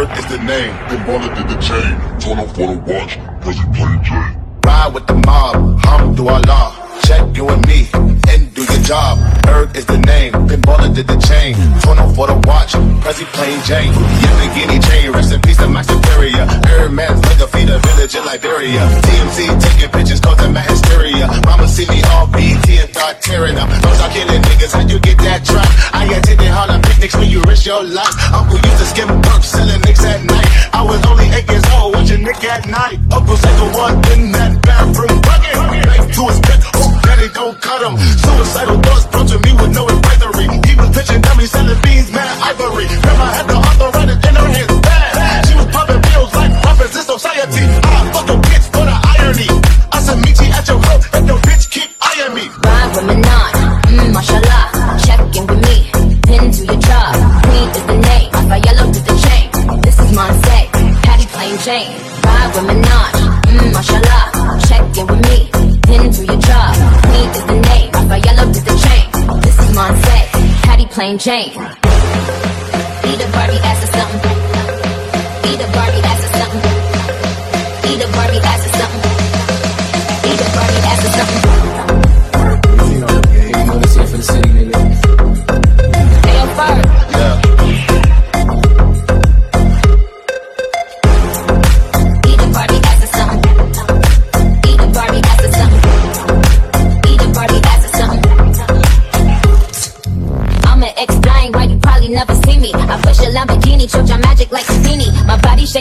Bird is the name. Ben Baller did the chain. Turn up for the watch. He playing Jay. Ride with the mob, hum do Allah. Check you and me, and do your job. Bird is the name, Ben Baller did the chain. Turn up for the watch, Prezi plain Jane. Lamborghini chain, rest in peace to my superior. Herman's like a feed a village in Liberia. TMZ taking pictures, causing my hysteria. Mama see me all BT and start tearing up. Don't start killing niggas, how you get that drop? I attended Harlem picnics when you risk your life. Uncle used to skim perks, selling nicks at night. I was only eight years old, watching Nick at night. Uncle said the one in that bathroom bucket. Back to his pit, oh, daddy don't cut him. Suicidal thoughts brought to me with no advisory. He was pitching dummies, selling beans, man, ivory. Grandma had the arthritis in her hands, plain Jane. Eat a Barbie ass or something. Eat a Barbie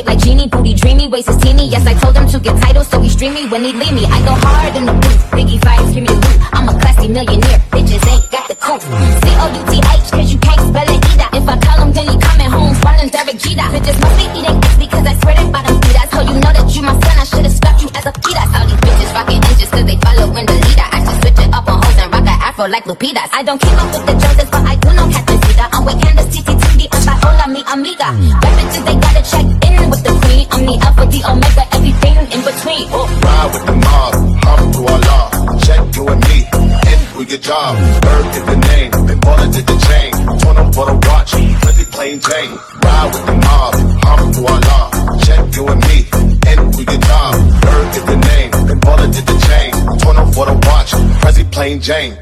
Like genie, booty dreamy, waist is teeny. Yes, I told him to get titles, so he stream me when he leave me. I go hard in the booth, Biggie vibes, give me loot. I'm a classy millionaire, bitches ain't got the couth. C O U T H, cause you can't spell it either. If I call him, then he coming home, running Derek Jeter. Bitches must be eating X because I swear they bottom feeders. So you know that you my son, I should've stuck you as a fetus. All these bitches rocking inches cause they following the leader. I just switch it up on hoes and rock an afro like Lupitas. I don't keep up with the Joneses, but I do know Captain Sita. I'm with Candace, TTTD, hasta hola mi amiga. Bitches, they gotta check in with the queen. I'm the alpha, the omega, everything in between. Oh. Ride with the mob, hum to Allah. Check you and me, and do your job. Bird is the name, Ben Baller did the chain. Turn up for the watch, Prezi plain Jane. Ride with the mob, hum to Allah. Check you and me, and do your job. Bird is the name, Ben Baller did the chain. Turn up for the watch, Prezi plain Jane.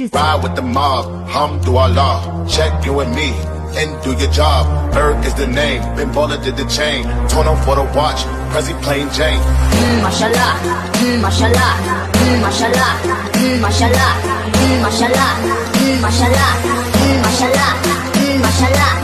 truth. Ride with the mob, Hum do Allah. Check you and me, and do your job. Ferg is the name, Ben Baller did the chain. Torn off for the watch, Prezi plain Jane. Mm, mashallah, mm, mashallah, mm, mashallah, mm, mashallah, mm, mashallah, mm, mashallah, mm, mashallah, mm, mashallah.